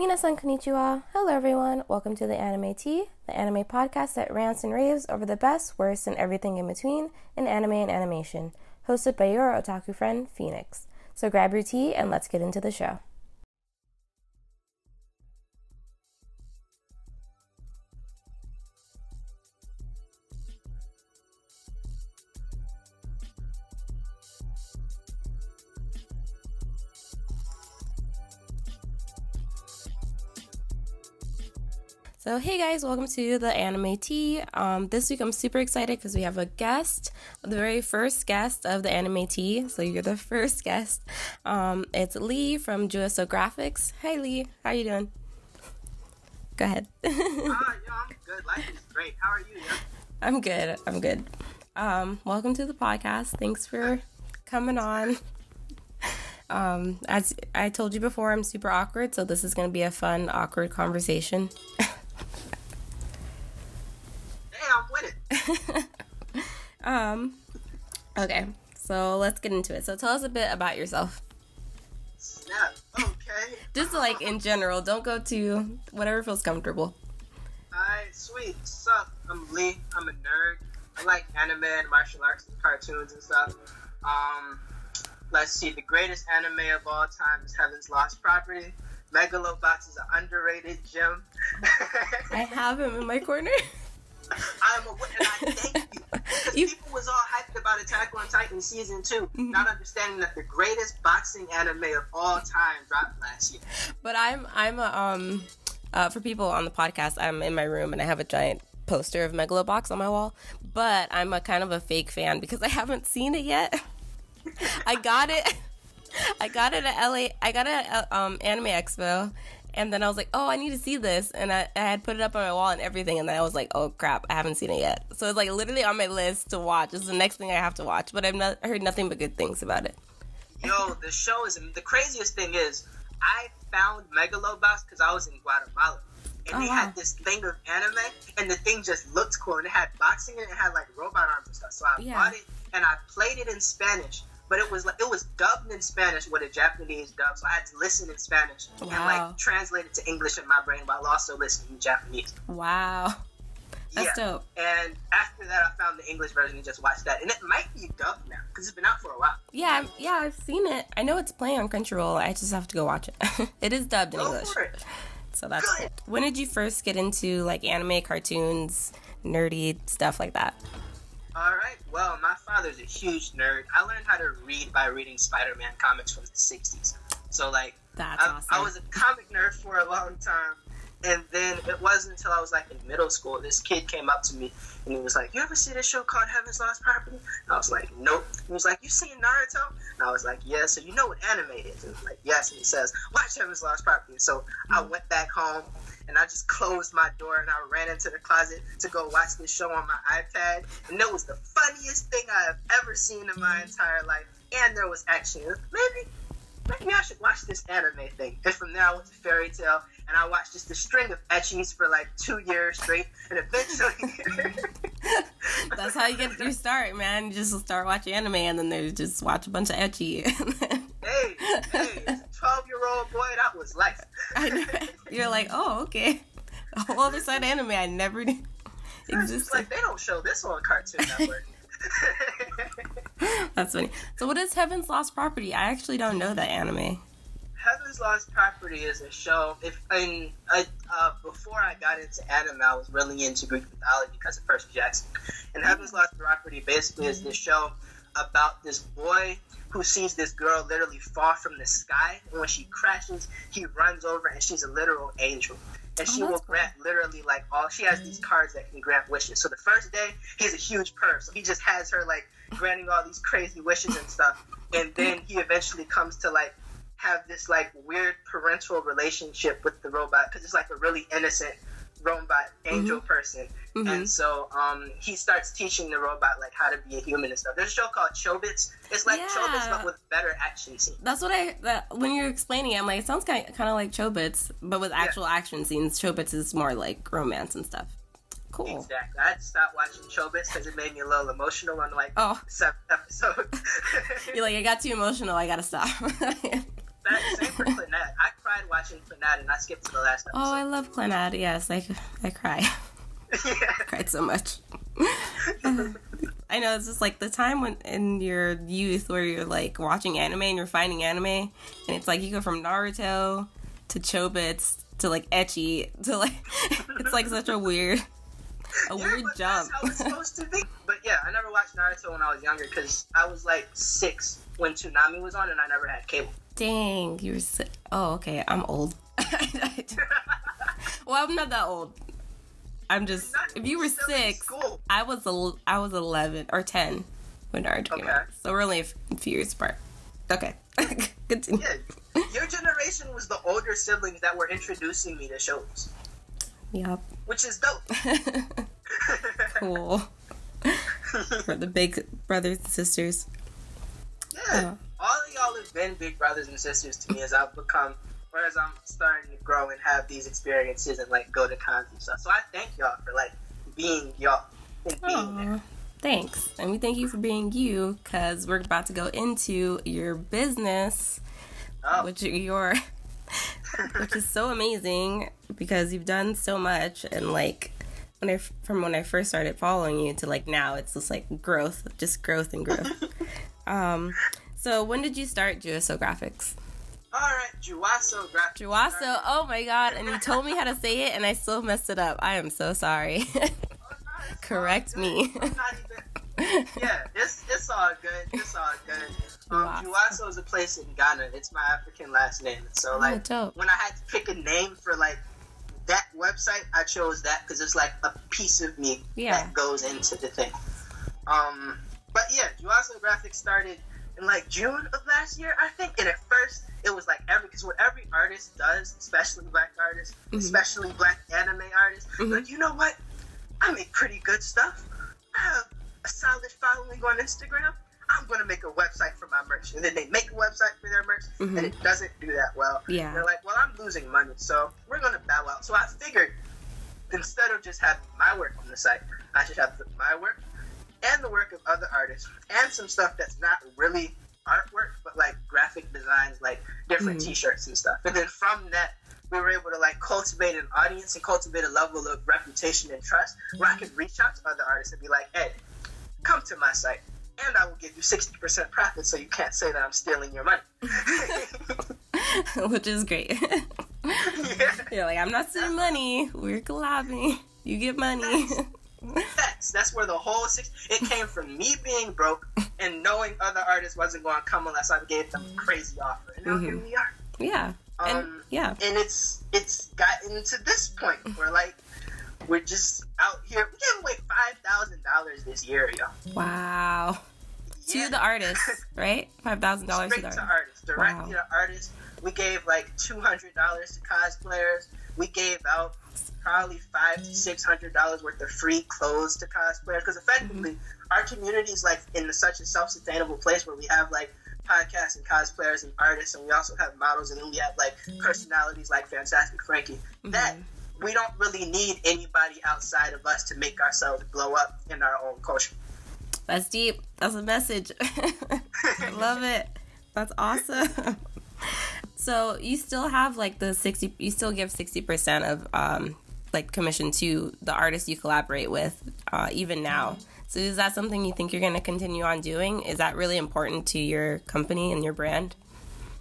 Minasan konnichiwa. Hello everyone. Welcome to the Anime Tea, the anime podcast that rants and raves over the best, worst, and everything in between in anime and animation. Hosted by your otaku friend, Phoenix. So grab your tea and let's get into the show. So, hey guys, welcome to the Anime Tea. Um, this week I'm super excited because we have a guest, the very first guest of the Anime Tea. So, you're the first guest. Um, it's Lee from Juaso Graphics. Hi, Lee. How you doing? Go ahead. Ah, yo, I'm good. Life is great. How are you? Yo? I'm good. I'm good. Um, welcome to the podcast. Thanks for coming on. Um, as I told you before, I'm super awkward, so this is going to be a fun, awkward conversation. Damn, I'm with it. Um, okay, so let's get into it. So tell us a bit about yourself. Snap. Okay. Just like in general, don't go to whatever feels comfortable. Alright, sweet. Sup? I'm Lee. I'm a nerd. I like anime and martial arts and cartoons and stuff. Um, let's see. The greatest anime of all time is Heaven's Lost Property. Megalobox is an underrated gem. I have him in my corner. I'm a and I thank you. You- People was all hyped about Attack on Titan season 2 Mm-hmm. not understanding that the greatest boxing anime of all time dropped last year. But I'm I'm a um uh, for people on the podcast, I'm in my room and I have a giant poster of Megalobox on my wall. But I'm a kind of a fake fan because I haven't seen it yet. I got it. I got it at LA. I got it at um, Anime Expo, and then I was like, "Oh, I need to see this," and I, I had put it up on my wall and everything, and then I was like, "Oh crap, I haven't seen it yet." So it's like literally on my list to watch. It's the next thing I have to watch, but I've not I heard nothing but good things about it. Yo, the show is the craziest thing is I found Megalobox because I was in Guatemala. And Oh, they wow. had this thing of anime, and the thing just looked cool. And it had boxing and it, it had like robot arms and stuff. So I Yeah. bought it and I played it in Spanish. But it was like it was dubbed in Spanish with a Japanese dub, so I had to listen in Spanish and like translate it to English in my brain while also listening in Japanese. Wow, that's yeah. dope. And after that, I found the English version and just watched that. And it might be dubbed now because it's been out for a while. Yeah, yeah, I've seen it. I know it's playing on Crunchyroll. I just have to go watch it. it is dubbed in Go English, so that's Good. good. When did you first get into like anime, cartoons, nerdy stuff like that? All right. Well, my father's a huge nerd. I learned how to read by reading Spider-Man comics from the '60s. So, like, That's I, awesome. I was a comic nerd for a long time, and then it wasn't until I was like in middle school this kid came up to me and he was like, "You ever see this show called Heaven's Lost Property?" And I was like, "Nope." He was like, "You seen Naruto?" And I was like, "Yeah." So you know what anime is? And was like, "Yes." And he says, "Watch Heaven's Lost Property." So I mm. went back home and I just closed my door and I ran into the closet to go watch this show on my iPad. And it was the funniest thing I have ever seen in my entire life. And there was action. Maybe, maybe I should watch this anime thing. And from there I went to Fairy Tail and I watched just a string of ecchis for like two years straight. And eventually, That's how you get your start, man. You just start watching anime and then they just watch a bunch of ecchi. hey, hey, 12 year old boy, that was life. You're like, oh, okay. A whole other side of anime I never knew It's just existed. like they don't show this on Cartoon Network. That's funny. So, what is Heaven's Lost Property? I actually don't know that anime. Heaven's Lost Property is a show. If in uh, uh, before I got into anime, I was really into Greek mythology because of Percy Jackson. And Heaven's Lost Property basically is this show about this boy who sees this girl literally fall from the sky, and when she crashes, he runs over, and she's a literal angel. And Oh, she will cool. grant literally like all. She has these cards that can grant wishes. So the first day, he's a huge perv, so he just has her like granting all these crazy wishes and stuff. And then he eventually comes to like have this like weird parental relationship with the robot because it's like a really innocent robot angel person. Mhm. And so um, he starts teaching the robot like how to be a human and stuff. There's a show called Chobits. It's like Yeah. Chobits but with better action scenes. That's what I that when you're explaining it, I'm like, it sounds kind kind of like Chobits, but with actual action scenes. Chobits is more like romance and stuff. Cool. Exactly. I had to stop watching Chobits because it made me a little emotional on like Oh. seventh episode. You're like, I got too emotional. I gotta stop. Same for. I cried watching Clannad, and I skipped to the last oh, episode. Oh, I love Clannad. Yes, I, I cry. yeah. cried so much. I know it's just like the time when in your youth where you're like watching anime and you're finding anime, and it's like you go from Naruto to Chobits to like Ecchi to like it's like such a weird a Yeah, weird jump. That's how it's supposed to be. But yeah, I never watched Naruto when I was younger because I was like six when Toonami was on, and I never had cable. Dang, you were si- oh okay. I'm old. well, I'm not that old. I'm just if you were six. I was el- I was eleven or ten when Naruto came Okay. out. So we're only a f- few years apart. Okay, continue. Yeah, your generation was the older siblings that were introducing me to shows, Yep. which is dope. Cool. For the big brothers and sisters. Yeah, uh-huh. all of y'all have been big brothers and sisters to me as I've become, or as I'm starting to grow and have these experiences and like go to cons and stuff. So I thank y'all for like being y'all and being there. Thanks. And we thank you for being you because we're about to go into your business, Oh, which your which is so amazing because you've done so much and like when I from when I first started following you to like now it's just like growth, just growth and growth. um so when did you start Juaso Graphics? all right, Juaso Graphics. Juaso, oh my god, and you told me how to say it and I still messed it up. I am so sorry. Correct me. I'm not even- yeah, it's it's all good. It's all good. Um, Juaso. Juaso is a place in Ghana. It's my African last name. So like, dope. when I had to pick a name for like that website, I chose that because it's like a piece of me Yeah. that goes into the thing. Um, but yeah, Juaso Graphics started in like June of last year, I think. And at first, it was like every because what every artist does, especially black artists, especially black anime artists, Mhm. like you know what, I make pretty good stuff. I have a solid following on Instagram. I'm gonna make a website for my merch, and then they make a website for their merch, Mhm. and it doesn't do that well. Yeah. They're like, well, I'm losing money, so we're gonna bow out. So I figured instead of just having my work on the site, I should have my work and the work of other artists and some stuff that's not really artwork, but like graphic designs, like different Mhm. T-shirts and stuff. And then from that, we were able to like cultivate an audience and cultivate a level of reputation and trust where I could reach out to other artists and be like, hey, come to my site. And I will give you 60% profit so you can't say that I'm stealing your money. which is great. yeah. You're like, I'm not stealing money. We're collabing. You get money. Facts. That's where the whole six. It came from me being broke and knowing other artists wasn't going to come unless I gave them a crazy offer. And now here Mhm. we are. yeah. And Um, yeah. And it's it's gotten to this point where like we're just out here. We gave away five thousand dollars this year, yo. Wow. Yeah. To the artist, right? Five thousand dollars to the artist. artists, directly Wow. to artists. We gave like two hundred dollars to cosplayers. We gave out probably five to six hundred dollars worth of free clothes to cosplayers because effectively Mm-hmm. our community is like in such a self-sustainable place where we have like podcasts and cosplayers and artists and we also have models and then we have like personalities like Fantastic Frankie that Mm-hmm. We don't really need anybody outside of us to make ourselves blow up in our own culture. That's deep. That's a message. I love it. That's awesome. so you still have like the sixty. You still give sixty percent of um like commission to the artists you collaborate with, uh, even now. So is that something you think you're going to continue on doing? Is that really important to your company and your brand?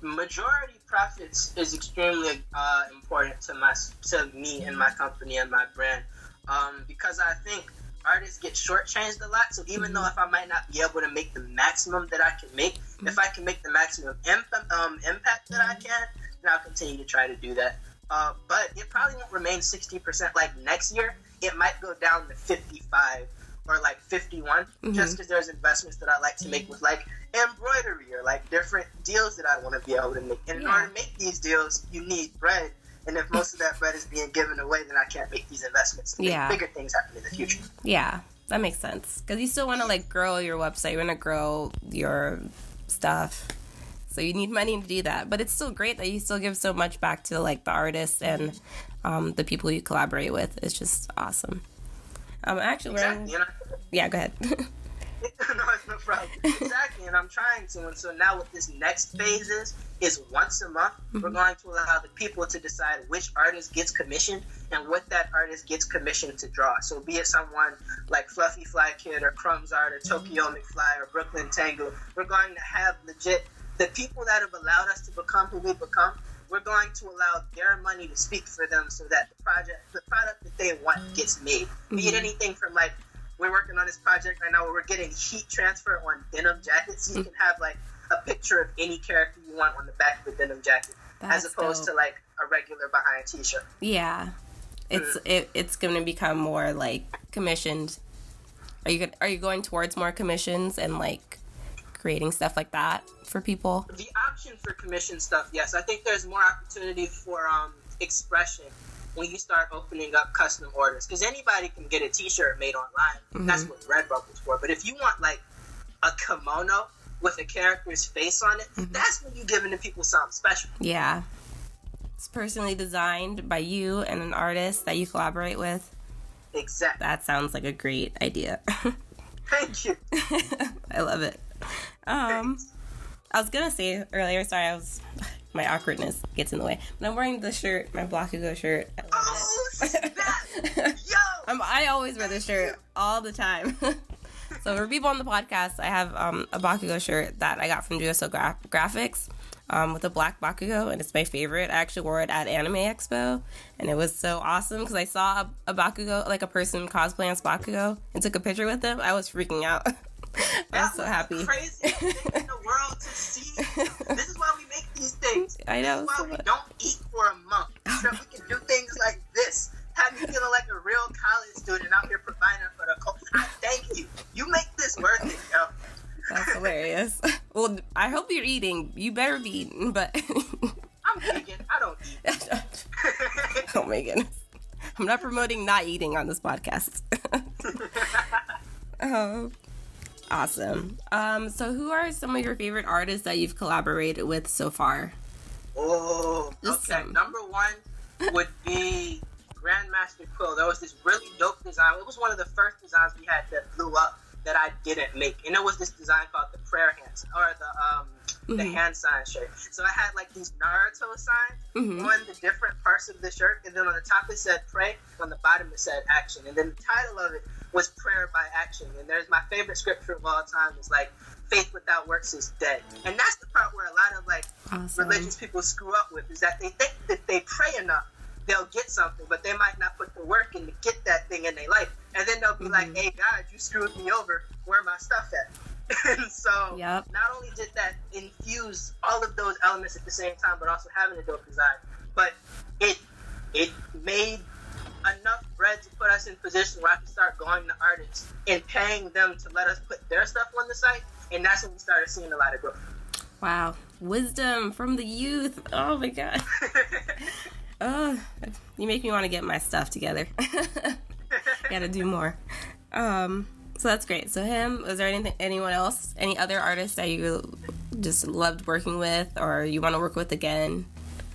majority profits is extremely uh, important to my to me and my company and my brand um, because I think artists get shortchanged a lot. So even though if I might not be able to make the maximum that I can make, if I can make the maximum imp- um, impact that I can, then I'll continue to try to do that. Uh, but it probably won't remain sixty percent. Like next year, it might go down to fifty-five or like 51 just because there's investments that I like to make with like embroidery or like different deals that I want to be able to make. And in order to make these deals, you need bread. And if most of that bread is being given away, then I can't make these investments and Yeah. bigger things happen in the future. Yeah, that makes sense. Because you still want to like grow your website, you want to grow your stuff. So you need money to do that. But it's still great that you still give so much back to like the artists and um, the people you collaborate with. It's just awesome. Um, actually, Exactly. Yeah, go ahead. no, it's no problem. exactly, and I'm trying to. And so now, what this next phase is, is once a month, we're Mhm. going to allow the people to decide which artist gets commissioned and what that artist gets commissioned to draw. So, be it someone like Fluffy Fly Kid or Crumbs Art or Tokyo McFly or Brooklyn Tango, we're going to have legit the people that have allowed us to become who we become. We're going to allow their money to speak for them, so that the project, the product that they want, gets made. Be it Mhm. anything from like we're working on this project right now where we're getting heat transfer on denim jackets. So you can have like a picture of any character you want on the back of a denim jacket, as opposed dope. to like a regular behind t-shirt. Yeah, it's it, it's going to become more like commissioned. Are you are you going towards more commissions and like creating stuff like that for people? The option for commission stuff, yes, I think there's more opportunity for um, expression when you start opening up custom orders because anybody can get a t-shirt made online. That's what Redbubble's for. But if you want like a kimono with a character's face on it, that's when you're giving the people something special. Yeah, it's personally designed by you and an artist that you collaborate with. Exactly. That sounds like a great idea. Thank you. I love it. Um, I was gonna say earlier. Sorry, I was. My awkwardness gets in the way. But I'm wearing the shirt, my Blakugo shirt. I Oh. Yo! I'm, I always wear this shirt all the time. so for people on the podcast, I have um, a Bakugo shirt that I got from Juaso Gra- Graphics um, with a black Bakugo, and it's my favorite. I actually wore it at Anime Expo, and it was so awesome because I saw a, a Bakugo, like a person cosplaying as Bakugo, and took a picture with them. I was freaking out. That so was happy. thing in the world to see. This is why we make these things. I know, This is so why we much. don't eat for a month. Oh, so we can do things like this. Have me feeling like a real college student out here providing for the culture. I thank you. You make this worth it, yo. That's hilarious. Well, I hope you're eating. You better be eating, but I'm vegan. I don't eat. oh my goodness. I'm not promoting not eating on this podcast. oh, awesome. Um, so who are some of your favorite artists that you've collaborated with so far? Oh, Just okay. some. Number one would be Grandmaster Quill. That was this really dope design. It was one of the first designs we had that blew up that I didn't make, and it was this design called the prayer hands or the um the Mhm. hand sign shirt. So I had like these Naruto signs Mhm. on the different parts of the shirt, and then on the top it said pray, on the bottom it said action, and then the title of it was prayer by action. And there's my favorite scripture of all time is like faith without works is dead, and that's the part where a lot of like Awesome. religious people screw up with is that they think that they pray enough, they'll get something, but they might not put the work in to get that thing in their life. And then they'll be like, Mhm. hey, God, you screwed me over. Where my stuff at? and so, Yep. not only did that infuse all of those elements at the same time, but also having a dope design, but it it made enough bread to put us in position where I could start going to artists and paying them to let us put their stuff on the site. And that's when we started seeing a lot of growth. Wow. Wisdom from the youth. Oh my god. Oh, you make me want to get my stuff together. Gotta do more. Um, so that's great. So him, was there anything, anyone else, any other artists that you just loved working with, or you want to work with again?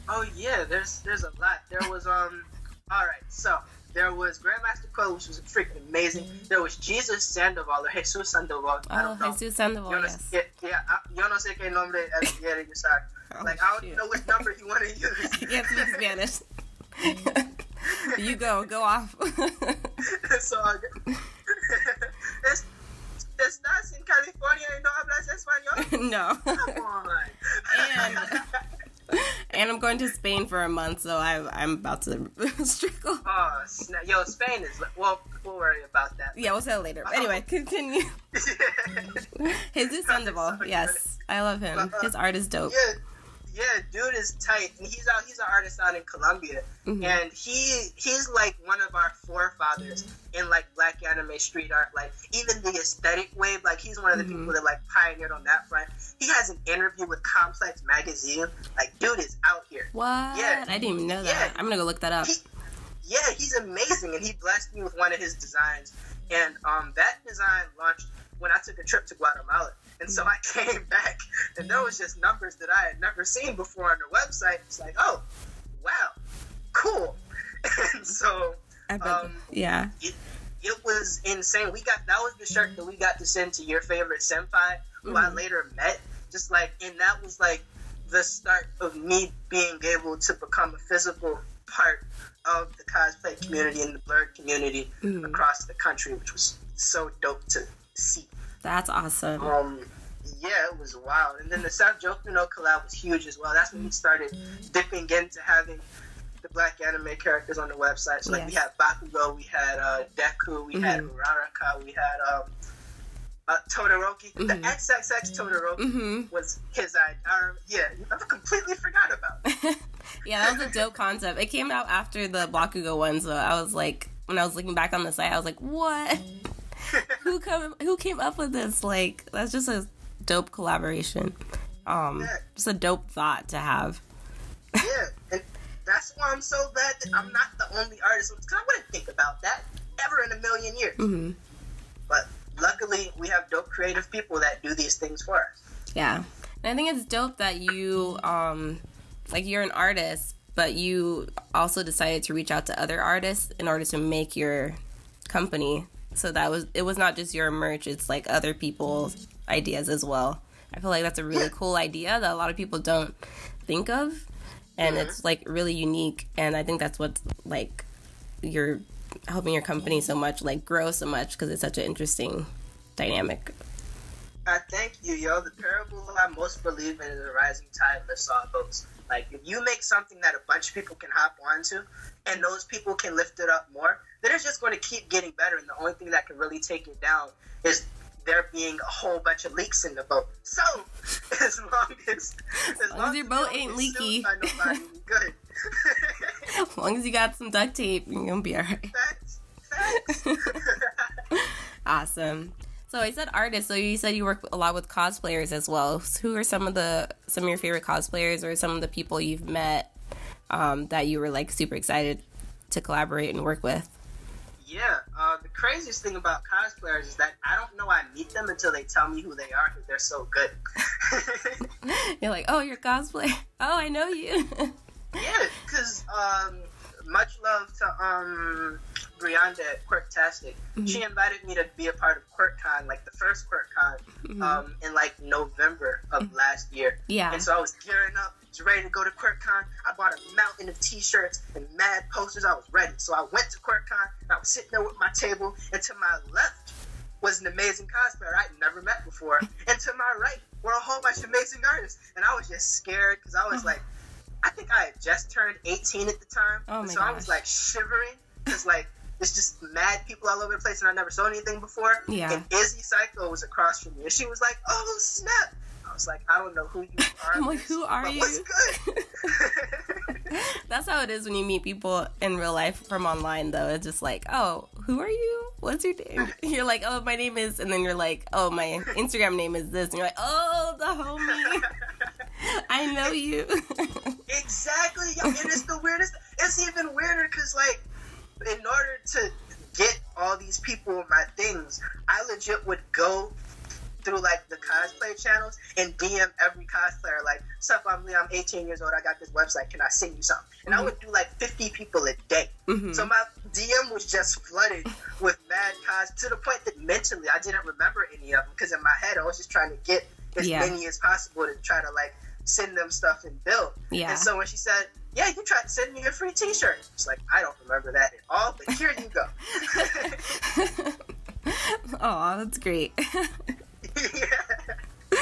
Oh yeah, there's there's a lot. There was um, all right. So there was Grandmaster Quill, which was freaking amazing. Mm-hmm. There was Jesus Sandoval or Jesus Sandoval. I Oh, don't know. Jesus Sandoval, Yo no, yes. yeah, yeah, I- yo no sé qué nombre quiere usar. Oh, Like I don't shoot. know which number you want to use. I can't speak Spanish. you go, go off. so, es- ¿estás en California y no hablas español? no. Come on. And- and I'm going to Spain for a month, so I, I'm about to struggle. Oh, snap. yo, Spain is. Well, we'll worry about that. Yeah, we'll say later. But anyway, continue. Jesus Sandoval, yes, I love him. Uh-huh. His art is dope. Yeah, yeah, dude is tight, and he's out. He's an artist out in Colombia, Mhm. and he he's like one of our forefathers in like black anime street art. Like even the aesthetic wave, like he's one of the Mhm. people that like pioneered on that front. He has an interview with Complex Magazine. Like, dude is out here. What? Yeah. I didn't even know that. Yeah. I'm gonna go look that up. He, yeah, he's amazing, and he blessed me with one of his designs. And um, that design launched when I took a trip to Guatemala. And so I came back, and there was just numbers that I had never seen before on the website. It's like, oh, wow, cool. And so, um, yeah. it was insane. We got that was the shirt that we got to send to your favorite senpai, who I Mhm. later met. Just like, and that was like the start of me being able to become a physical part of the cosplay community and the blerd community Mhm. across the country, which was so dope to see. That's awesome. Um, yeah, it was wild. And then the South Jokuno collab was huge as well. That's when we started dipping into having the black anime characters on the website. So like we had Bakugo, we had uh, Deku, we had Mhm. Uraraka, we had um, uh, Todoroki. The Mhm. XXX Todoroki hmm was his idea. Yeah, I completely forgot about. yeah, that was a dope concept. It came out after the Bakugo one, so I was like, when I was looking back on the site, I was like, what? Who come? Who came up with this? Like, that's just a dope collaboration. Um, Yeah. just a dope thought to have. yeah, and that's why I'm so glad that I'm not the only artist. Because I wouldn't think about that ever in a million years. hmm But luckily, we have dope creative people that do these things for us. Yeah. And I think it's dope that you um like you're an artist, but you also decided to reach out to other artists in order to make your company. So that was it was not just your merch, it's like other people's ideas as well. I feel like that's a really cool idea that a lot of people don't think of and it's mm-hmm. like really unique and I think that's what's like you're helping your company so much like grow so much because it's such an interesting dynamic. I thank you, yo. The parable I most believe in is the rising tide lifts all boats. Like, if you make something that a bunch of people can hop onto, and those people can lift it up more, then it's just going to keep getting better. And the only thing that can really take it down is there being a whole bunch of leaks in the boat. So, as long as as, long as your boat ain't leaky. nobody, good. As long as you got some duct tape, you're gonna be alright. Facts. Facts. Awesome. So I said artists. So you said you work a lot with cosplayers as well. So who are some of the some of your favorite cosplayers, or some of the people you've met um, that you were like super excited to collaborate and work with? Yeah, uh, the craziest thing about cosplayers is that I don't know I meet them until they tell me who they are because they're so good. You're like, oh, you're cosplay. Oh, I know you. yeah, because um, much love to um, Brianda at Quirktastic. She invited me to be a part of QuirkCon, like the first QuirkCon, um, in like November of last year. yeah. And so I was gearing up, was ready to go to QuirkCon. I bought a mountain of T-shirts and mad posters. I was ready. So I went to QuirkCon. And I was sitting there with my table, and to my left was an amazing cosplayer I'd never met before, and to my right were a whole bunch of amazing artists. And I was just scared because I was like, I think I had just turned 18 at the time, Oh so I was like shivering because like. it's just mad people all over the place, and I never saw anything before. Yeah. And Izzy Psycho was across from me, and she was like, "Oh snap!" I was like, "I don't know who you are." I'm like, "Who are you?" What's good? That's how it is when you meet people in real life from online, though. It's just like, oh, who are you? What's your name? You're like, oh, my name is, and then you're like, oh, my Instagram name is this, and you're like, oh, the homie, I know you. exactly. Yo, and it's the weirdest. It's even weirder because, like, in order to get all these people my things, I legit would go through like the cosplay channels and DM every cosplayer like, "Sup, I'm Lee. I'm 18 years old. I got this website. Can I send you something?" And I would do like 50 people a day. Mhm. So my DM was just flooded with mad cos to the point that mentally I didn't remember any of them because in my head I was just trying to get as Yeah. many as possible to try to like send them stuff and build. Yeah. And so when she said, "Yeah, you tried to send me a free T-shirt," it's like I don't remember that at all, but here you go. Oh, that's great. yeah.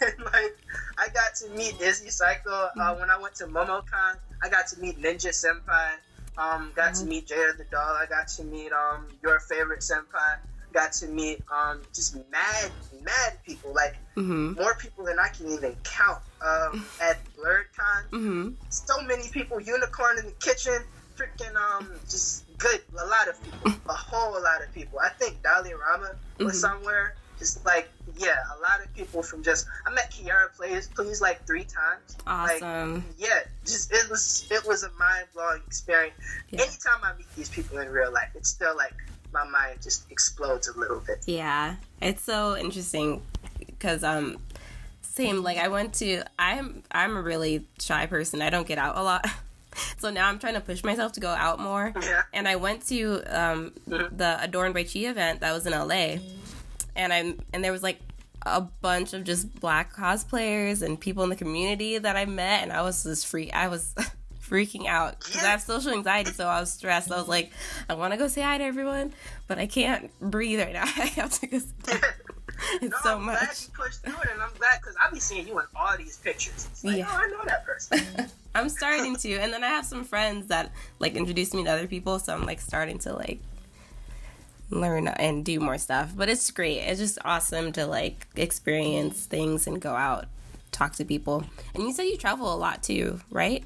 and like I got to meet Izzy Psycho uh, when I went to MomoCon. I got to meet Ninja Senpai. Um, got to meet Jada the doll. I got to meet um your favorite senpai. Got to meet um just mad mad people like hmm more people than I can even count. Um, at BlerdCon, hmm so many people. Unicorn in the kitchen, freaking um, just good. A lot of people, a whole lot of people. I think Dali Rama was Mhm. somewhere. Just like yeah, a lot of people from just. I met Kiara plays please like three times. Like, Awesome. yeah, just it was it was a mind blowing experience. Yeah. Anytime I meet these people in real life, it's still like my mind just explodes a little bit. Yeah, it's so interesting because um, same like I went to I'm I'm a really shy person. I don't get out a lot. so now I'm trying to push myself to go out more. Yeah. And I went to um, the Adorned by Chi event that was in LA, and I'm and there was like a bunch of just black cosplayers and people in the community that I met, and I was just free. I was. freaking out because I have social anxiety, so I was stressed. I was like, I want to go say hi to everyone, but I can't breathe right now. I have to go. It's No, so I'm glad you pushed through it, and I'm glad because I'll be seeing you in all these pictures. It's like, Yeah. oh, I know that person. I'm starting to, and then I have some friends that like introduced me to other people, so I'm like starting to like learn and do more stuff. But it's great. It's just awesome to like experience things and go out, talk to people. And you said you travel a lot too, right?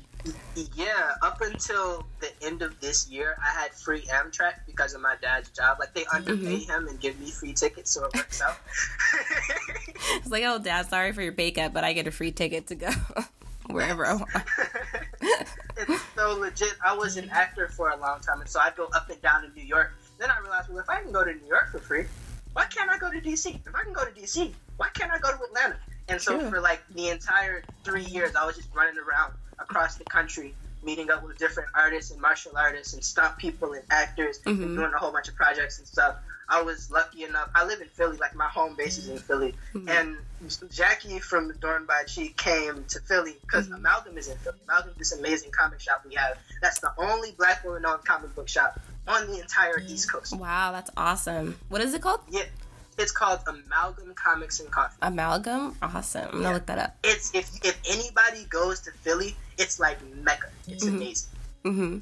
Yeah, up until the end of this year, I had free Amtrak because of my dad's job. Like they mm-hmm. underpay him and give me free tickets, so it works out. It's like, oh, dad, sorry for your pay cut, but I get a free ticket to go wherever I want. it's so legit. I was an actor for a long time, and so I'd go up and down in New York. Then I realized, well, if I can go to New York for free, why can't I go to DC? If I can go to DC, why can't I go to Atlanta? And so True. for like the entire three years, I was just running around across the country, meeting up with different artists and martial artists and stunt people and actors, and Mhm. doing a whole bunch of projects and stuff. I was lucky enough. I live in Philly, like my home base is in Philly, and Jackie from Adorned by Chi came to Philly because Amalgam is in Philly. Amalgam is this amazing comic shop we have. That's the only black woman-owned comic book shop on the entire East Coast. Wow, that's awesome. What is it called? Yeah, it's called Amalgam Comics and Coffee. Amalgam? Awesome. I'm gonna look that up. It's if if anybody goes to Philly, it's like Mecca. It's Mhm. amazing. Mm-hmm.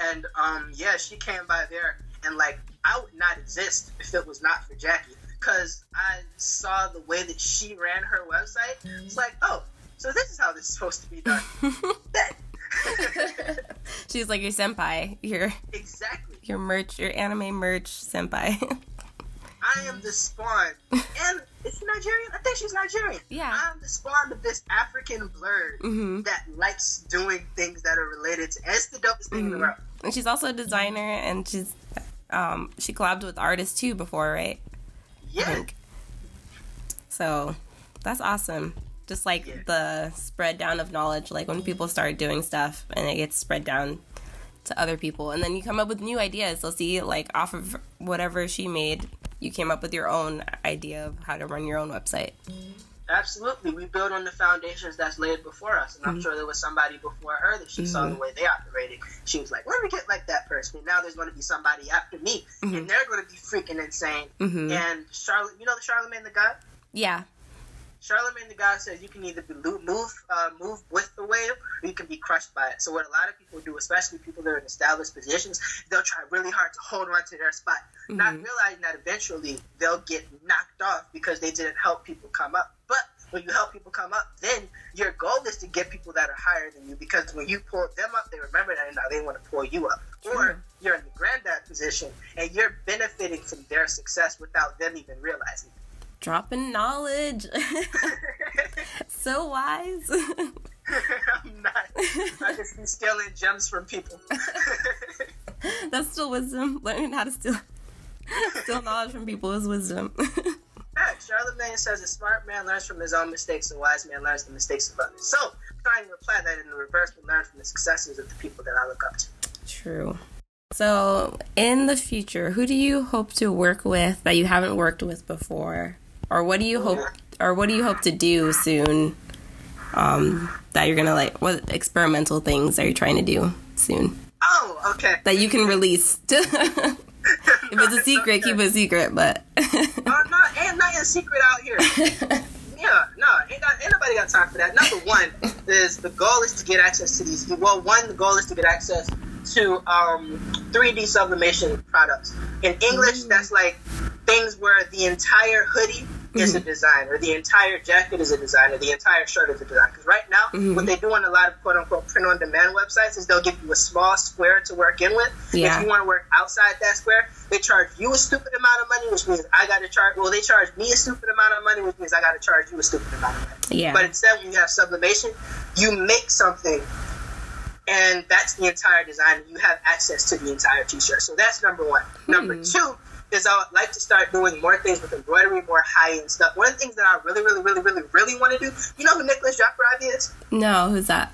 And um, yeah, she came by there, and like I would not exist if it was not for Jackie, because I saw the way that she ran her website. It's like, oh, so this is how this is supposed to be done. She's like your senpai, your exactly. your merch, your anime merch senpai. I am the spawn, and is she Nigerian? I think she's Nigerian. Yeah. I'm the spawn of this African blerd hmm that likes doing things that are related to. It's the dopest thing in the Mhm. world. And she's also a designer, and she's um she collabed with artists too before, right? Yeah. So that's awesome. Just like Yeah. the spread down of knowledge, like when people start doing stuff and it gets spread down to other people, and then you come up with new ideas. So see, like off of whatever she made, you came up with your own idea of how to run your own website. Absolutely. We build on the foundations that's laid before us. And I'm Mhm. sure there was somebody before her that she saw the way they operated. She was like, let me get like that person. And now there's going to be somebody after me. Mhm. And they're going to be freaking insane. hmm And Charlotte, you know the Charlemagne the God? Yeah. Charlemagne the God says you can either be move uh, move with the wave or you can be crushed by it. So what a lot of people do, especially people that are in established positions, they'll try really hard to hold on to their spot, not Mhm. realizing that eventually they'll get knocked off because they didn't help people come up. But when you help people come up, then your goal is to get people that are higher than you because when you pull them up, they remember that and now they want to pull you up. Or you're in the granddad position and you're benefiting from their success without them even realizing. it. Dropping knowledge. so wise. I'm not. I just be stealing gems from people. That's still wisdom. Learning how to steal steal knowledge from people is wisdom. Yeah, Charlemagne says a smart man learns from his own mistakes, a wise man learns the mistakes of others. So, trying to apply that in the reverse, we learn from the successes of the people that I look up to. True. So, in the future, who do you hope to work with that you haven't worked with before, or what do you hope, or what do you hope to do soon? Um, that you're gonna like, what experimental things are you trying to do soon Oh, okay. that you can release? if it's a secret, keep it a secret. But Oh, no, ain't nothing secret out here. Yeah, no, ain't, got, ain't nobody got time for that. Number one is the goal is to get access to these. Well, one, the goal is to get access to um, 3D sublimation products. In English, that's like things where the entire hoodie is a design, or the entire jacket is a design, or the entire shirt is a design. Because right now, Mhm. what they do on a lot of quote unquote print on demand websites is they'll give you a small square to work in with. Yeah. If you want to work outside that square, they charge you a stupid amount of money, which means I got to charge. Well, they charge me a stupid amount of money, which means I got to charge you a stupid amount of money. yeah, But instead, when you have sublimation, you make something, and that's the entire design. You have access to the entire T-shirt. So that's number one. Number Hmm. two is I would like to start doing more things with embroidery, more high-end stuff. One of the things that I really, really, really, really, really want to do. You know who Nicholas Jaffradi is? no, who's that?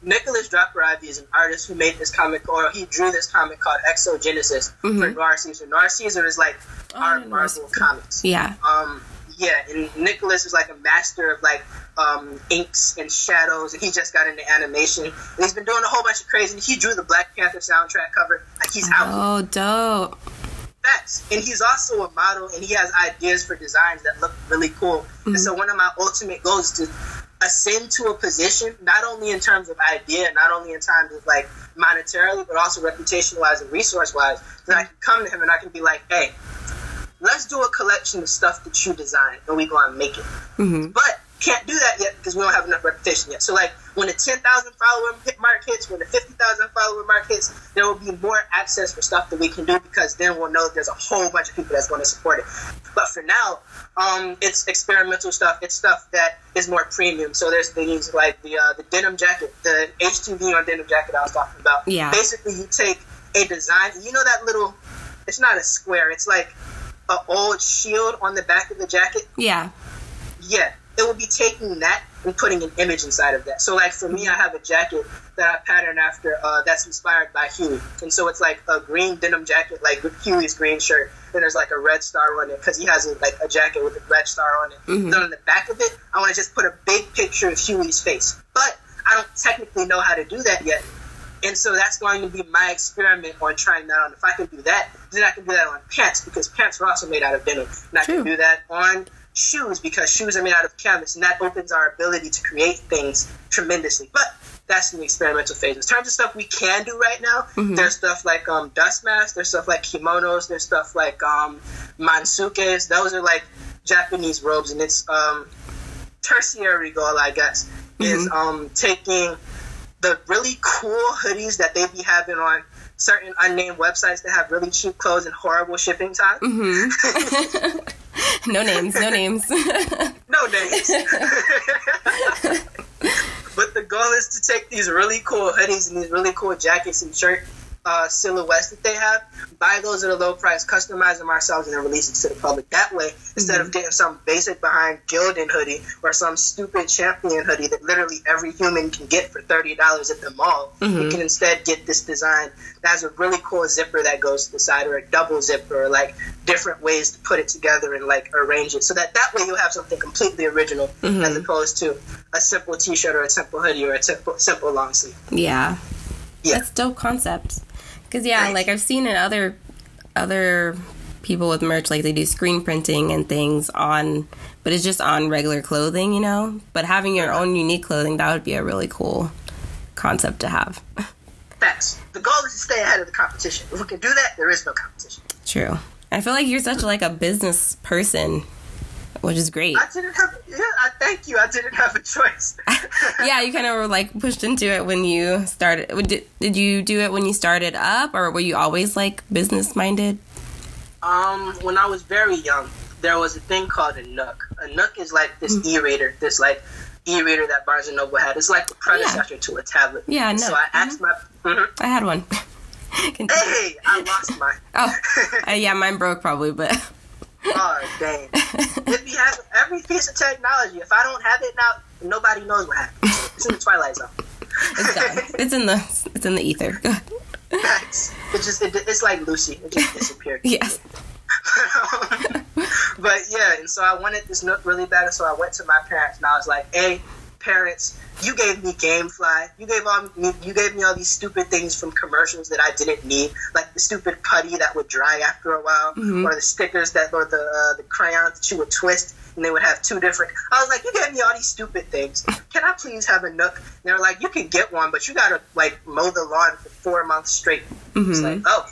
Nicholas Ivy is an artist who made this comic, or he drew this comic called Exogenesis for Noir Caesar. Noir Caesar is like Oh, our Marvel Caesar. comics. Yeah. Um, yeah, and Nicholas is like a master of like um, inks and shadows, and he just got into animation. And he's been doing a whole bunch of crazy. He drew the Black Panther soundtrack cover. Like he's out Oh, dope. Facts. And he's also a model, and he has ideas for designs that look really cool. And mm. so one of my ultimate goals is to ascend to a position, not only in terms of idea, not only in terms of like monetarily, but also reputation wise and resource wise, that I mm. can come to him and I can be like, hey, let's do a collection of stuff that you designed, and we go and make it. Mm-hmm. But can't do that yet because we don't have enough reputation yet. So like when the 10,000 follower hit mark hits, when the 50,000 follower mark hits, there will be more access for stuff that we can do because then we'll know that there's a whole bunch of people that's going to support it. But for now, um, it's experimental stuff. It's stuff that is more premium. So there's things like the uh, the denim jacket, the HTV on denim jacket I was talking about. Yeah. Basically, you take a design. You know that little. It's not a square. It's like an old shield on the back of the jacket Yeah. yeah, it would be taking that and putting an image inside of that. So, like for me, I have a jacket that I patterned after uh, that's inspired by Huey, and so it's like a green denim jacket, like with Huey's green shirt. Then there's like a red star on it because he has a, like a jacket with a red star on it. Then on the back of it, I want to just put a big picture of Huey's face, but I don't technically know how to do that yet. And so that's going to be my experiment on trying that on. If I can do that, then I can do that on pants because pants are also made out of denim. And I True. can do that on shoes because shoes are made out of canvas, and that opens our ability to create things tremendously. But that's in the experimental phase. In terms of stuff we can do right now, there's stuff like um, dust masks, there's stuff like kimonos, there's stuff like um, mansukes. Those are like Japanese robes, and it's um, tertiary goal, I guess, is um, taking the really cool hoodies that they be having on certain unnamed websites that have really cheap clothes and horrible shipping time. No names. No names. No names. but the goal is to take these really cool hoodies and these really cool jackets and shirt uh, silhouettes that they have, buy those at a low price, customize them ourselves, and then release it to the public. That way, instead of mm-hmm. getting some basic behind Gildan hoodie or some stupid champion hoodie that literally every human can get for thirty dollars at the mall, you mm-hmm. can instead get this design that has a really cool zipper that goes to the side or a double zipper or like different ways to put it together and like arrange it so that that way you'll have something completely original mm-hmm. as opposed to a simple t-shirt or a simple hoodie or a simple, simple long sleeve. yeah. Yeah. That's dope concept. Cause yeah, like I've seen in other other people with merch, like they do screen printing and things on, but it's just on regular clothing, you know. But having your uh-huh. own unique clothing, that would be a really cool concept to have. Facts. The goal is to stay ahead of the competition. If we can do that, there is no competition. True. I feel like you're such like a business person, which is great. I didn't have. Yeah, I thank you. I didn't have a choice. yeah, you kind of were like pushed into it when you started. Did, did you do it when you started up, or were you always like business minded? Um, when I was very young, there was a thing called a Nook. A Nook is like this Mm. e-reader, this like e-reader that Barnes and Noble had. It's like the predecessor to a tablet. Yeah, So I asked my. Mhm. I had one. Hey, I lost mine. oh, uh, yeah, mine broke probably, but Oh dang! if you have every piece of technology, if I don't have it now, nobody knows what happened. It's in the twilight zone. it's. It's in the it's in the ether. Facts. It just it, it's like Lucy. It just disappeared. yes. but yeah, and so I wanted this nook really bad, and so I went to my parents and I was like, "Hey, parents, you gave me GameFly. You gave all me, you gave me all these stupid things from commercials that I didn't need, like the stupid putty that would dry after a while, or the stickers that or the uh, the crayons that you would twist." And they would have two different. I was like, "You gave me all these stupid things. Can I please have a nook?" And they were like, "You can get one, but you gotta like mow the lawn for four months straight." It's like, "Oh,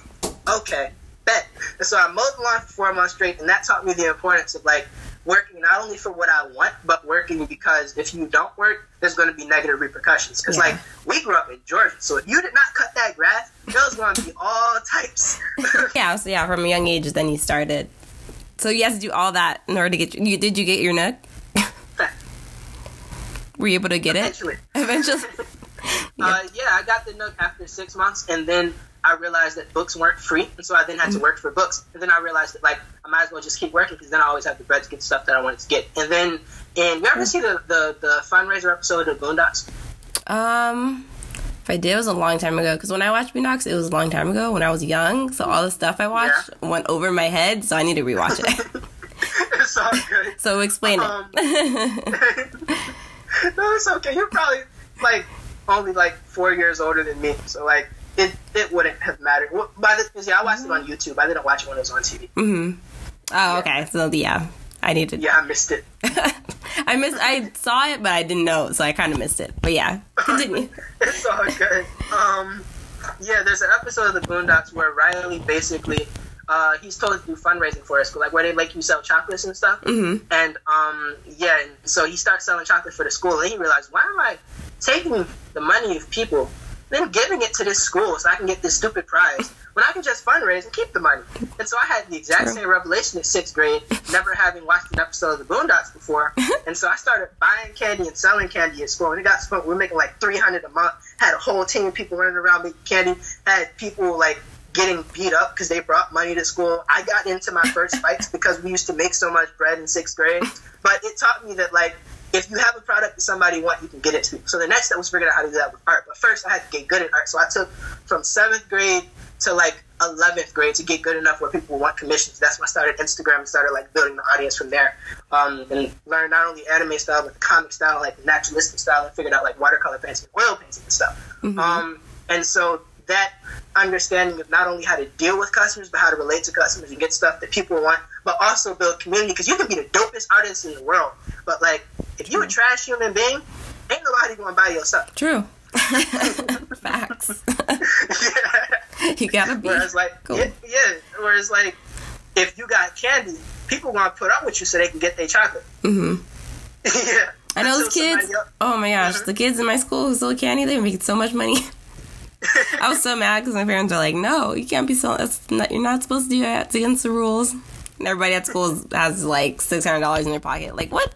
okay, bet. And so I mowed the lawn for four months straight, and that taught me the importance of like working not only for what I want, but working because if you don't work, there's going to be negative repercussions. Because Yeah. like we grew up in Georgia, so if you did not cut that grass, there was going to be all types. Yeah. So yeah, from a young age, then you started. So you had to do all that in order to get. You did you get your nook? Were you able to get it Eventually. eventually? Uh, yeah, I got the Nook after six months, and then I realized that books weren't free, and so I then had to work for books. And then I realized that like I might as well just keep working because then I always have the bread to get stuff that I wanted to get. And then, and you ever see the the, the fundraiser episode of Boondocks? Um, If I did, it was a long time ago. Because when I watched Boondocks, it was a long time ago when I was young. So all the stuff I watched went over my head. So I need to rewatch it. it's all good. so explain Um, it. no, it's okay. You're probably like only like four years older than me, so like it it wouldn't have mattered. Well, by the yeah, I watched it on YouTube. I didn't watch it when it was on TV. hmm Oh, okay. So yeah, I need to. Yeah, I missed it. I missed. I saw it, but I didn't know, so I kind of missed it. But yeah, continue. it's all good. Um, yeah, there's an episode of the Boondocks where Riley basically. Uh, he's told to do fundraising for his school, like where they make you sell chocolates and stuff. hmm And um, yeah, so he starts selling chocolate for the school, and he realized, why am I taking the money of people, then giving it to this school so I can get this stupid prize when I can just fundraise and keep the money? And so I had the exact same revelation in sixth grade, never having watched an episode of the Boondocks before. and so I started buying candy and selling candy at school, and it got to the point we were making like three hundred a month. Had a whole team of people running around making candy. Had people like getting beat up because they brought money to school. I got into my first fights because we used to make so much bread in sixth grade. But it taught me that like if you have a product that somebody want, you can get it to. So the next step was figuring out how to do that with art. But first I had to get good at art. So I took from seventh grade to like eleventh grade to get good enough where people want commissions. That's when I started Instagram and started like building the audience from there. Um, and learned not only anime style but the comic style, like naturalistic style, and figured out like watercolor painting, oil painting, and stuff. Um, and so that understanding of not only how to deal with customers, but how to relate to customers and get stuff that people want, but also build community. Because you can be the dopest artist in the world, but like if you're a trash human being, ain't nobody gonna buy your stuff. True. Facts. yeah. you gotta be. Whereas like Cool. yeah, yeah, whereas like if you got candy, people want to put up with you so they can get their chocolate. Mm-hmm. yeah. I know those kids. Oh my gosh, the kids in my school who sell candy, they make so much money. I was so mad because my parents are like, "No, you can't be. That's not, you're not supposed to do that. It's against the rules." And everybody at school has like six hundred dollars in their pocket. Like what?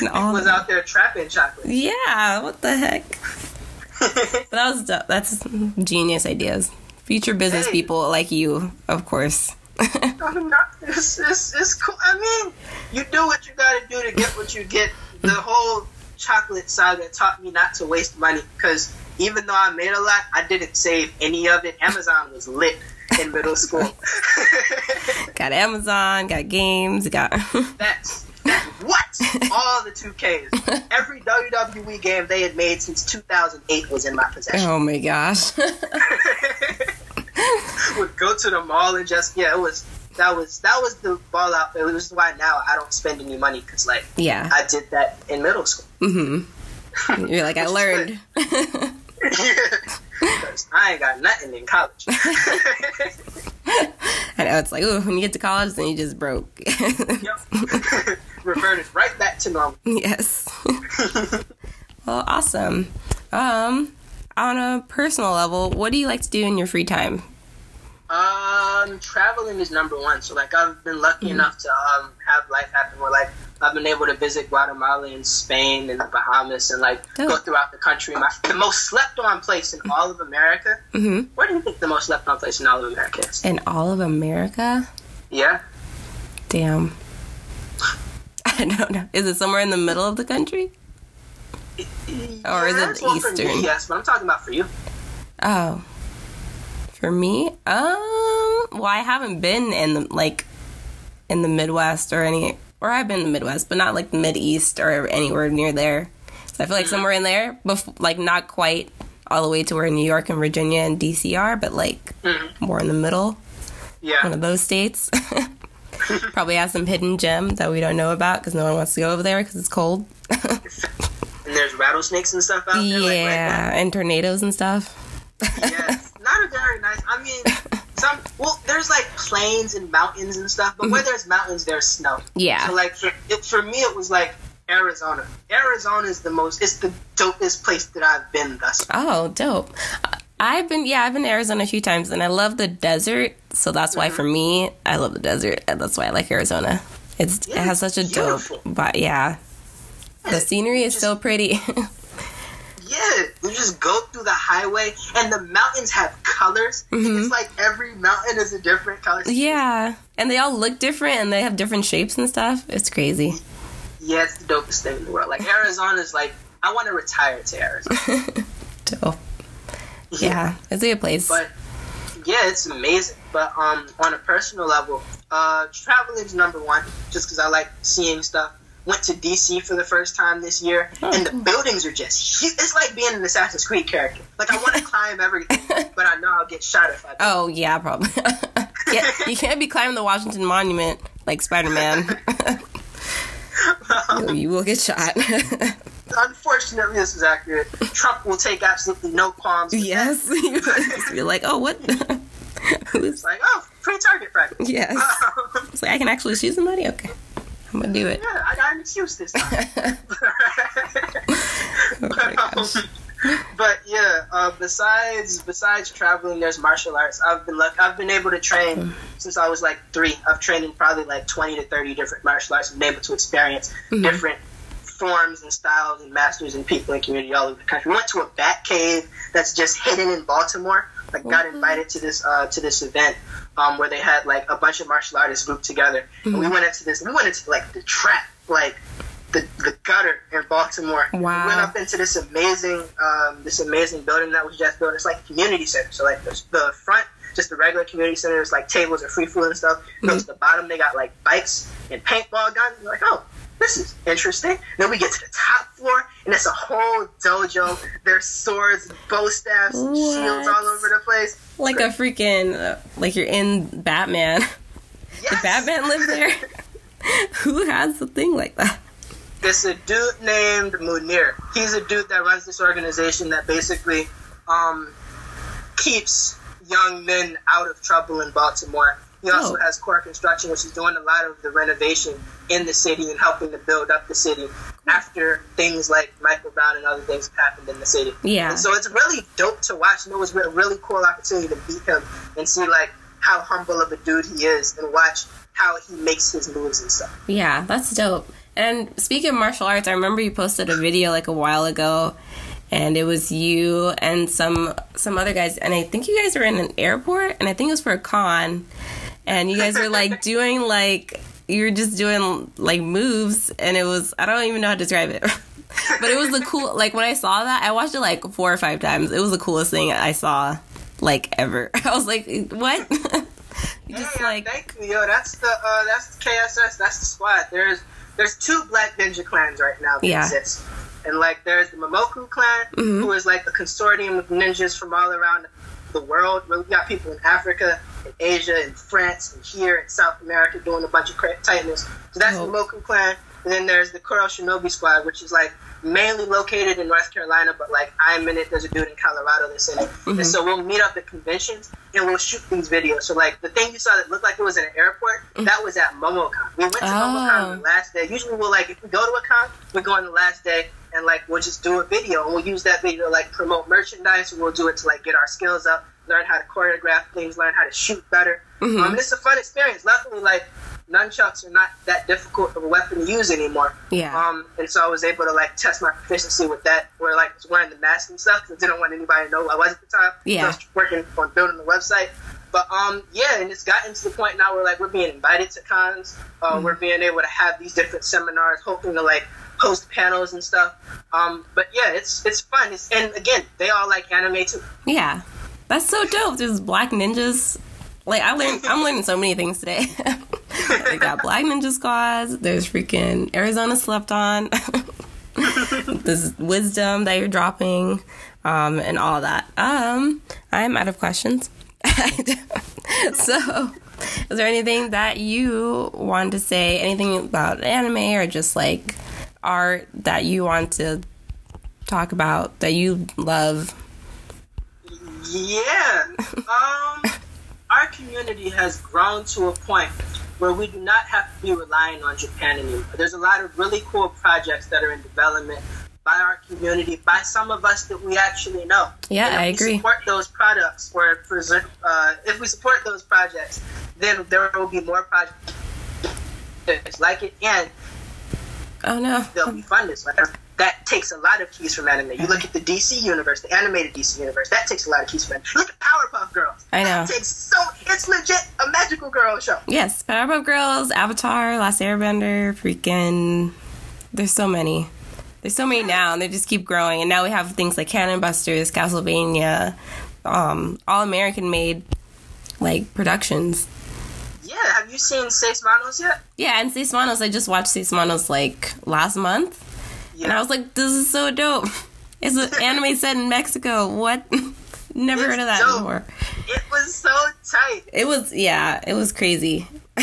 And all- was out there trapping chocolate. yeah, what the heck? But that was that's genius ideas. Future business Hey. people like you, of course. I'm not, it's, it's, it's cool. I mean, you do what you gotta do to get what you get. The whole chocolate saga taught me not to waste money because even though I made a lot, I didn't save any of it. Amazon was lit in middle school. got Amazon, got games, got. That's that, what? All the 2Ks. Every WWE game they had made since 2008 was in my possession. oh my gosh. Would go to the mall and just yeah, it was that was that was the ball out. It was why now I don't spend any money because like yeah. I did that in middle school. Hmm You're like, I learned. I ain't got nothing in college. I know it's like, ooh, when you get to college, then you just broke. yep. Reverted right back to normal. yes. well, awesome. Um, on a personal level, what do you like to do in your free time? Um, traveling is number one. So like I've been lucky enough to um have life happen where like I've been able to visit Guatemala and Spain and the Bahamas and like go throughout the country. My the most slept on place in all of America. hmm Where do you think the most slept on place in all of America is? In all of America? Yeah. Damn. I don't know. Is it somewhere in the middle of the country? Or is it well, for me, Eastern? yes, but I'm talking about for you. Oh. For me? Um, well, I haven't been in the, like, in the Midwest or any, or I've been in the Midwest, but not like the Mid East or anywhere near there. So I feel like somewhere in there, bef- like not quite all the way to where New York and Virginia and DC are, but like Mhm. more in the middle, Yeah. one of those states. Probably has some hidden gems that we don't know about because no one wants to go over there because it's cold. And there's rattlesnakes and stuff out there. Like, right yeah, and tornadoes and stuff. yeah, not a very nice. I mean, some well, there's like plains and mountains and stuff, but where mm-hmm. there's mountains, there's snow. Yeah. So like for it, for me, it was like Arizona. Arizona is the most. It's the dopest place that I've been thus. far. Oh, dope. I've been yeah, I've been to Arizona a few times and I love the desert, so that's why for mm-hmm. me, I love the desert and that's why I like Arizona. It's it has such a it's dope but yeah. The scenery is so pretty. Yeah, you just go through the highway, and the mountains have colors. It's like every mountain is a different color. yeah. And they all look different and they have different shapes and stuff. It's crazy. Yeah, it's the dopest thing in the world. Like Arizona's like I want to retire to Arizona. Dope. Yeah, it's a good place. But yeah, it's amazing. But um, on a personal level, uh, is number one, just because I like seeing stuff. Went to DC for the first time this year, Oh, and the buildings are just it's like being an Assassin's Creed character. Like I want to climb everything, but I know I'll get shot if I do. oh yeah, probably. yeah, you can't be climbing the Washington Monument like Spider Man. you will get shot. Unfortunately, this is accurate. Trump will take absolutely no qualms. yes, you're like, oh what? Who's It's like, oh, free target practice. yes? It's like I can actually shoot somebody. Okay, I'm gonna do it. Yeah, I got an excuse this time. Oh my gosh. but yeah, uh, besides besides traveling, there's martial arts. I've been luck- I've been able to train since I was like three. I've trained in probably like twenty to thirty different martial arts. I've been able to experience different forms and styles and masters and people and community all over the country. We went to a bat cave that's just hidden in Baltimore. Like got invited to this uh, to this event um, where they had like a bunch of martial artists grouped together. And we went into this. We went into like the trap, like the, the gutter in Baltimore. Wow. We went up into this amazing um, this amazing building that was just built. It's like a community center. So like the, the front, just the regular community center, there's like tables and free food and stuff. Goes to the bottom, they got like bikes and paintball guns. We're like, oh, this is interesting. Then we get to the top floor, and it's a whole dojo. There's swords, bow staffs, and shields all over the place. Like a freaking uh, like you're in Batman. Yes. Did Batman live there? Who has a thing like that? It's a dude named Munir. He's a dude that runs this organization that basically um, keeps young men out of trouble in Baltimore. He also Oh. has Core Construction, which is doing a lot of the renovation in the city and helping to build up the city after things like Michael Brown and other things happened in the city. Yeah. And so it's really dope to watch. And it was a really cool opportunity to meet him and see like how humble of a dude he is and watch how he makes his moves and stuff. Yeah, that's dope. And speaking of martial arts, I remember you posted a video like a while ago, and it was you and some some other guys, and I think you guys were in an airport, and I think it was for a con, and you guys were like doing like you were just doing like moves, and it was I don't even know how to describe it. But it was the cool like when I saw that I watched it like four or five times. It was the coolest thing I saw like ever. I was like, what? you just yeah, like thank you, yo. That's the uh, that's the KSS. That's the squad. There's there's two Black Ninja clans right now that Yeah. exist, and like there's the Momoku clan, Mm-hmm. who is like a consortium of ninjas from all around the world. We got people in Africa, in Asia, and France, and here in South America doing a bunch of tightness. So that's Oh. the Momoku clan. And then there's the Kuro Shinobi squad, which is like mainly located in North Carolina, but like I'm in it. There's a dude in Colorado that's in it. Mm-hmm. And so we'll meet up at conventions and we'll shoot these videos. So like the thing you saw that looked like it was in an airport, that was at MomoCon. We went to MomoCon Oh. the last day. Usually we'll like if we go to a con, we go on the last day and like we'll just do a video and we'll use that video to like promote merchandise. And we'll do it to like get our skills up, learn how to choreograph things, learn how to shoot better. Mm-hmm. Um, it's a fun experience. Luckily, like nunchucks are not that difficult of a weapon to use anymore. Yeah. Um, and so I was able to like test my proficiency with that, where like I was wearing the mask and stuff because I didn't want anybody to know who I was at the time. Yeah. I was working on building the website. But um, yeah, and it's gotten to the point now where like we're being invited to cons. Uh, Mm-hmm. We're being able to have these different seminars, hoping to like host panels and stuff. Um, but yeah, it's it's fun. It's, and again, they all like anime too. Yeah, that's so dope. There's black ninjas. Like I learned, I'm learning so many things today. they got black ninja squads. There's freaking Arizona slept on. this wisdom that you're dropping, um, and all that. Um, I'm out of questions. so, is there anything that you want to say? Anything about anime or just like art that you want to talk about that you love? Yeah. Um, our community has grown to a point where we do not have to be relying on Japan anymore. There's a lot of really cool projects that are in development by our community, by some of us that we actually know. Yeah, And if I we agree. support those products, or uh, if we support those projects, then there will be more projects like it, and Oh no. they'll be funded. So that takes a lot of keys from anime. You look at the DC universe, the animated DC universe. That takes a lot of keys from anime. Look at Powerpuff Girls. I know. Takes so it's legit a magical girl show. Yes, Powerpuff Girls, Avatar, Last Airbender, freaking. There's so many. There's so many now, and they just keep growing. And now we have things like Cannon Busters, Castlevania, um, all American made like productions. Yeah, have you seen Seis Manos yet? Yeah, and Seis Manos, I just watched Seis Manos like last month, Yeah. and I was like, this is so dope. It's an anime set in Mexico. What? Never heard of that dope. before. it was so tight. It was yeah, it was crazy.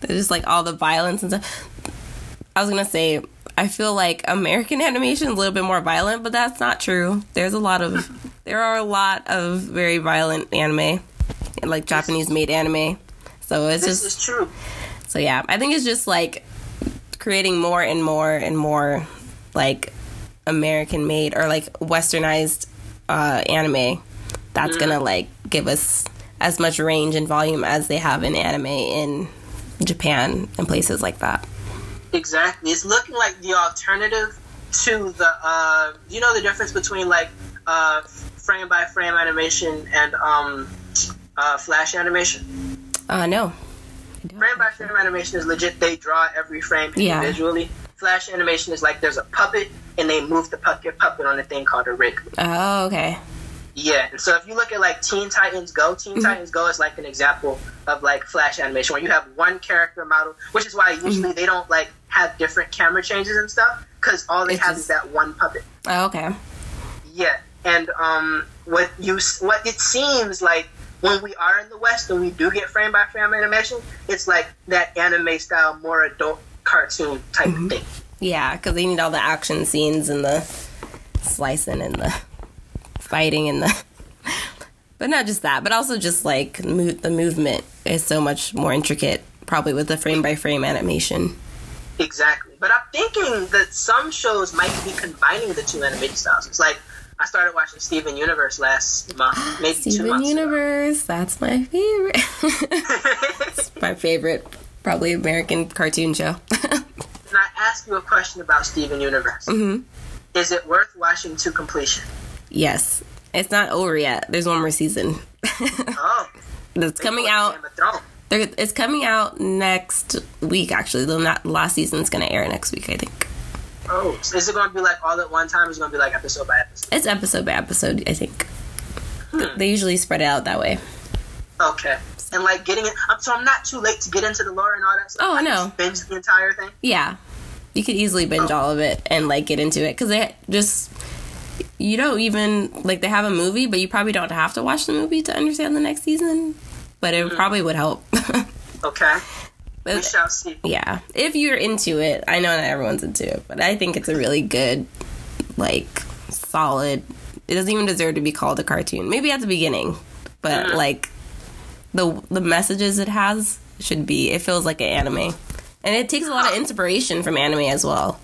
There's just like all the violence and stuff. I was gonna say I feel like American animation is a little bit more violent, but that's not true. There's a lot of there are a lot of very violent anime, like Japanese made anime. So it's This just is true. so yeah, I think it's just like creating more and more and more like American made or like westernized uh, anime that's gonna like give us as much range and volume as they have in anime in Japan and places like that. Exactly. It's looking like the alternative to the uh you know the difference between like uh frame by frame animation and um uh flash animation. Uh no. Frame by frame animation is legit they draw every frame Yeah. individually. Flash animation is like there's a puppet and they move the puppet puppet on a thing called a rig. Oh okay. Yeah, and so if you look at like Teen Titans Go, Teen Titans Go is like an example of like flash animation where you have one character model, which is why usually they don't like have different camera changes and stuff because all they It's have just- is that one puppet. Oh, okay. Yeah, and um, what you what it seems like when we are in the West and we do get frame by frame animation, it's like that anime style, more adult cartoon type of mm-hmm. thing. Yeah, because they need all the action scenes and the slicing and the fighting and the. But not just that, but also just like mo- the movement is so much more intricate, probably with the frame by frame animation. Exactly. But I'm thinking that some shows might be combining the two animation styles. It's like I started watching Steven Universe last month, maybe two Steven months Universe, that's my favorite. ago. my favorite, probably American cartoon show. Can I ask you a question about Steven Universe. hmm Is it worth watching to completion? Yes, it's not over yet. There's one more season. Oh, That's coming out. of Thrones. They're, it's coming out next week. Actually, the last season's gonna air next week. I think Oh, so is it going to be like all at one time? Or is it going to be like episode by episode? it's episode by episode. I think Hmm. they usually spread it out that way. Okay. And like getting it, so I'm not too late to get into the lore and all that stuff. Oh, I no. just binge the entire thing. Yeah, you could easily binge all of it and like get into it because they just you don't even like they have a movie, but you probably don't have to watch the movie to understand the next season. But it Hmm. probably would help. Okay. We shall see. yeah, if you're into it, I know not everyone's into it, but I think it's a really good, like, solid. It doesn't even deserve to be called a cartoon. Maybe at the beginning, but mm-hmm. like the the messages it has should be. It feels like an anime, and it takes a lot of inspiration from anime as well.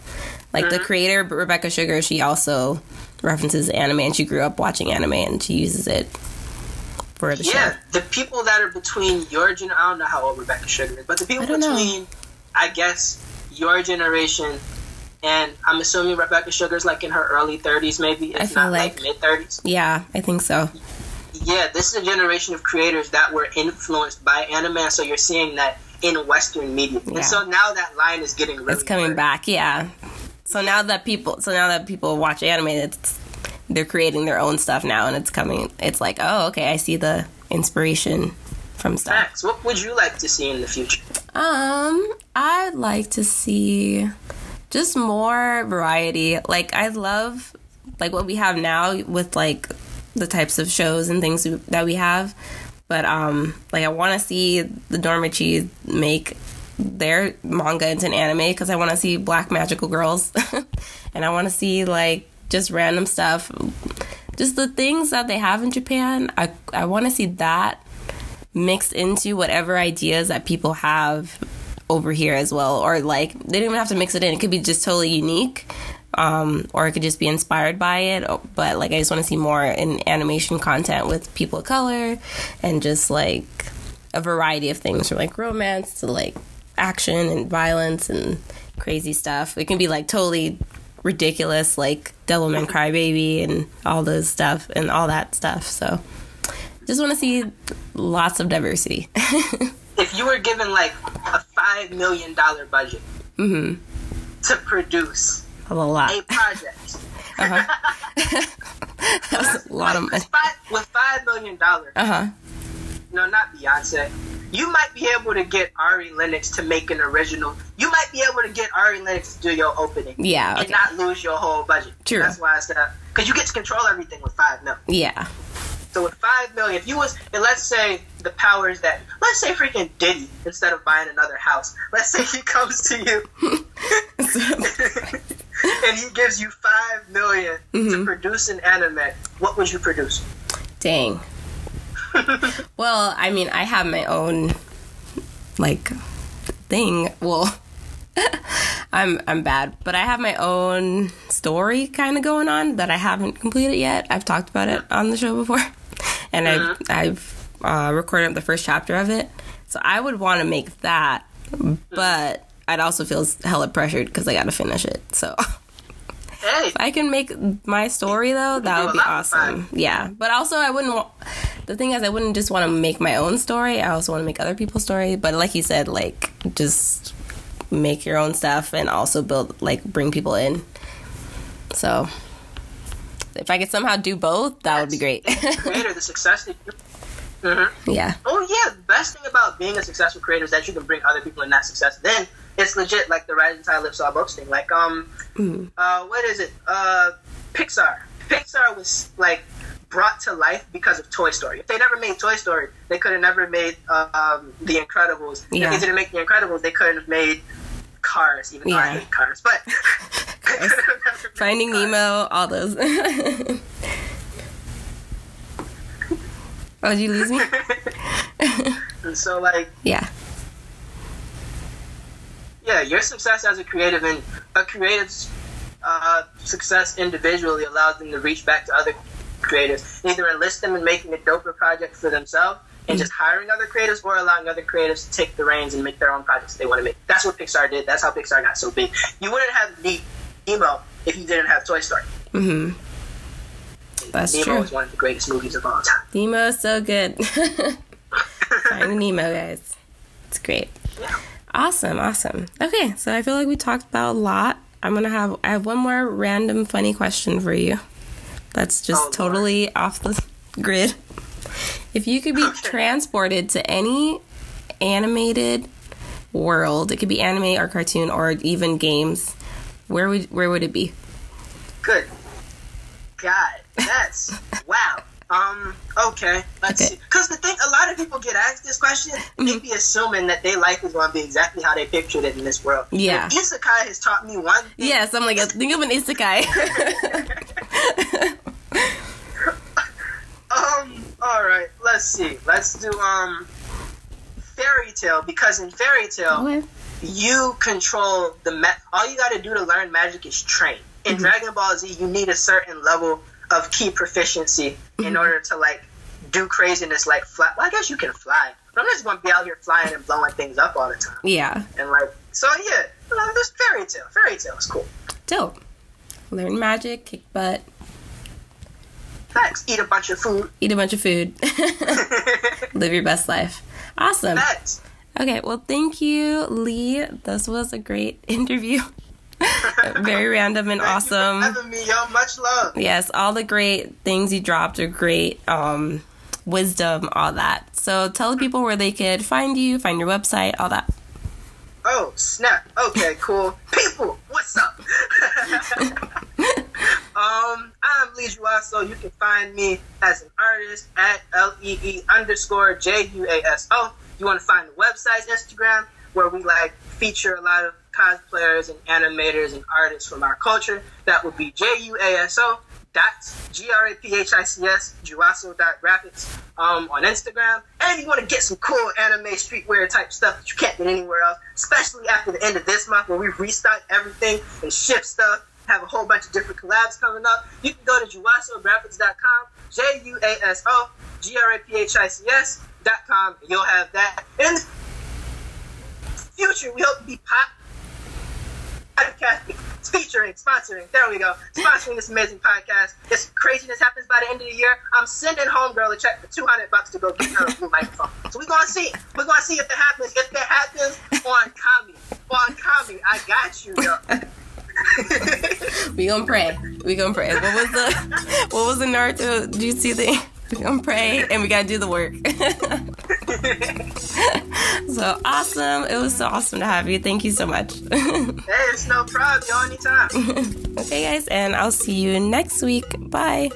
Like the mm-hmm. creator Rebecca Sugar, she also references anime, and she grew up watching anime, and she uses it for the Yeah, show. the people that are between your gen I don't know how old Rebecca Sugar is, but the people I don't know. between, I guess, your generation and I'm assuming Rebecca Sugar's like in her early 30s, maybe, if I feel not like, like- mid 30s. Yeah, I think so. Yeah, this is a generation of creators that were influenced by anime, so you're seeing that in Western media. Yeah. And so now that line is getting really it's coming blurred. back yeah so now that people so now that people watch anime it's they're creating their own stuff now and it's coming it's like oh okay i see the inspiration from stuff. Max, what would you like to see in the future? um i'd like to see just more variety. Like i love like what we have now with like the types of shows and things that we have. But um like i want to see the dormichi make their manga into an anime because I want to see black magical girls, and I want to see like just random stuff, just the things that they have in Japan. I I want to see that mixed into whatever ideas that people have over here as well, or like they don't even have to mix it in. It could be just totally unique. Um, or it could just be inspired by it, but like I just want to see more in animation content with people of color and just like a variety of things from like romance to like action and violence and crazy stuff. It can be like totally ridiculous, like Devilman Crybaby and all those stuff and all that stuff. So just want to see lots of diversity. If you were given like a $5 million budget hmm to produce a lot. eight projects. Uh-huh. That's a lot of money. With five, with five million dollars, Uh huh. No, not Beyonce. You might be able to get Ari Lennox to make an original. You might be able to get Ari Lennox to do your opening Yeah. and not lose your whole budget. True. That's why I said because you get to control everything with five mil. Yeah. So with five million, if you was, and let's say the powers that, let's say freaking Diddy, instead of buying another house, let's say he comes to you and he gives you five million to Mhm. produce an anime, what would you produce? Dang. well, I mean, I have my own like thing. Well, I'm I'm bad, but I have my own story kind of going on that I haven't completed yet. I've talked about it on the show before, and I've I've uh, recorded the first chapter of it. So I would want to make that, but I'd also feel hella pressured because I got to finish it. So. Hey, If I can make my story though, that would be awesome. Yeah, but also I wouldn't. wa- The thing is, I wouldn't just want to make my own story. I also want to make other people's story. But like you said, like just make your own stuff and also build like bring people in. So if I could somehow do both, that would be great. creator, the success that you. hmm yeah, Oh yeah, the best thing about being a successful creator is that you can bring other people in that success. Then it's legit, like the Rising Tide lifts all boats thing. Like um, Mhm. uh, what is it? Uh, Pixar. Pixar was like brought to life because of Toy Story. If they never made Toy Story, they could have never made um, The Incredibles. Yeah. If they didn't make The Incredibles, they couldn't have made Cars. Even though I hate Cars, but they could have never made Finding Cars. Nemo, all those. oh, did you lose me? and so like yeah, yeah, your success as a creative and a creative's uh, success individually allows them to reach back to other creatives, either enlist them in making a doper project for themselves and just hiring other creatives, or allowing other creatives to take the reins and make their own projects they want to make. That's what Pixar did. That's how Pixar got so big. You wouldn't have Ne- Nemo if you didn't have Toy Story. hmm That's Nemo true. is one of the greatest movies of all time. Nemo is so good. Finding Nemo, guys. It's great. Yeah. Awesome, awesome. Okay, so I feel like we talked about a lot. I'm gonna have I have one more random funny question for you. That's just Oh, Lord. totally off the grid. If you could be transported to any animated world, it could be anime or cartoon or even games, where would where would it be? Good. God, that's wow. Um. Okay. Let's Okay. see. Because the thing, a lot of people get asked this question, they Mhm. be assuming that their life is going to be exactly how they pictured it in this world. Yeah. And Isekai has taught me one thing. Yes, I'm like think of an isekai. Um. All right. Let's see. Let's do um. Fairy Tail because in Fairy Tail okay. you control the ma- all you got to do to learn magic is train. In Mhm. Dragon Ball Z, you need a certain level of ki proficiency in Mhm. order to like do craziness like fly. Well, I guess you can fly, but I'm just gonna be out here flying and blowing things up all the time. Yeah. And like, so yeah, this Fairy Tail. Fairy Tail is cool. Dope. Learn magic, kick butt, Facts. Eat a bunch of food. eat a bunch of food, live your best life. Awesome. Facts. Okay, well, thank you, Lee. This was a great interview. Very random and Thank you for awesome. having me, yo. Much love. Yes, all the great things you dropped are great. Um, wisdom, all that. So tell the people where they could find you, find your website, all that. Oh, snap. Okay, cool. People, what's up? Um, I'm Lee Juaso. You can find me as an artist at L-E-E underscore J-U-A-S-O. You want to find the website's Instagram, where we, like, feature a lot of cosplayers and animators and artists from our culture. That would be J-U-A-S-O dot G-R-A-P-H-I-C-S Juaso dot graphics um, on Instagram. And you want to get some cool anime streetwear type stuff that you can't get anywhere else, especially after the end of this month where we restock everything and ship stuff, have a whole bunch of different collabs coming up. You can go to juasographics.com, J-U-A-S-O, G-R-A-P-H-I-C-S dot com, you'll have that. In the future, we hope to be pop podcasting, featuring, sponsoring. There we go. Sponsoring this amazing podcast. This craziness happens by the end of the year. I'm sending homegirl a check for 200 bucks to go get her a blue microphone. So we're going to see. We're going to see if it happens. If it happens on Kami. On Kami. I got you, yo. we gonna pray. We gonna pray. What was the what was the Naruto? Did you see the? We gonna pray and we gotta do the work. so awesome! It was so awesome to have you. Thank you so much. hey, it's no problem. Y'all anytime. okay, guys, and I'll see you next week. Bye.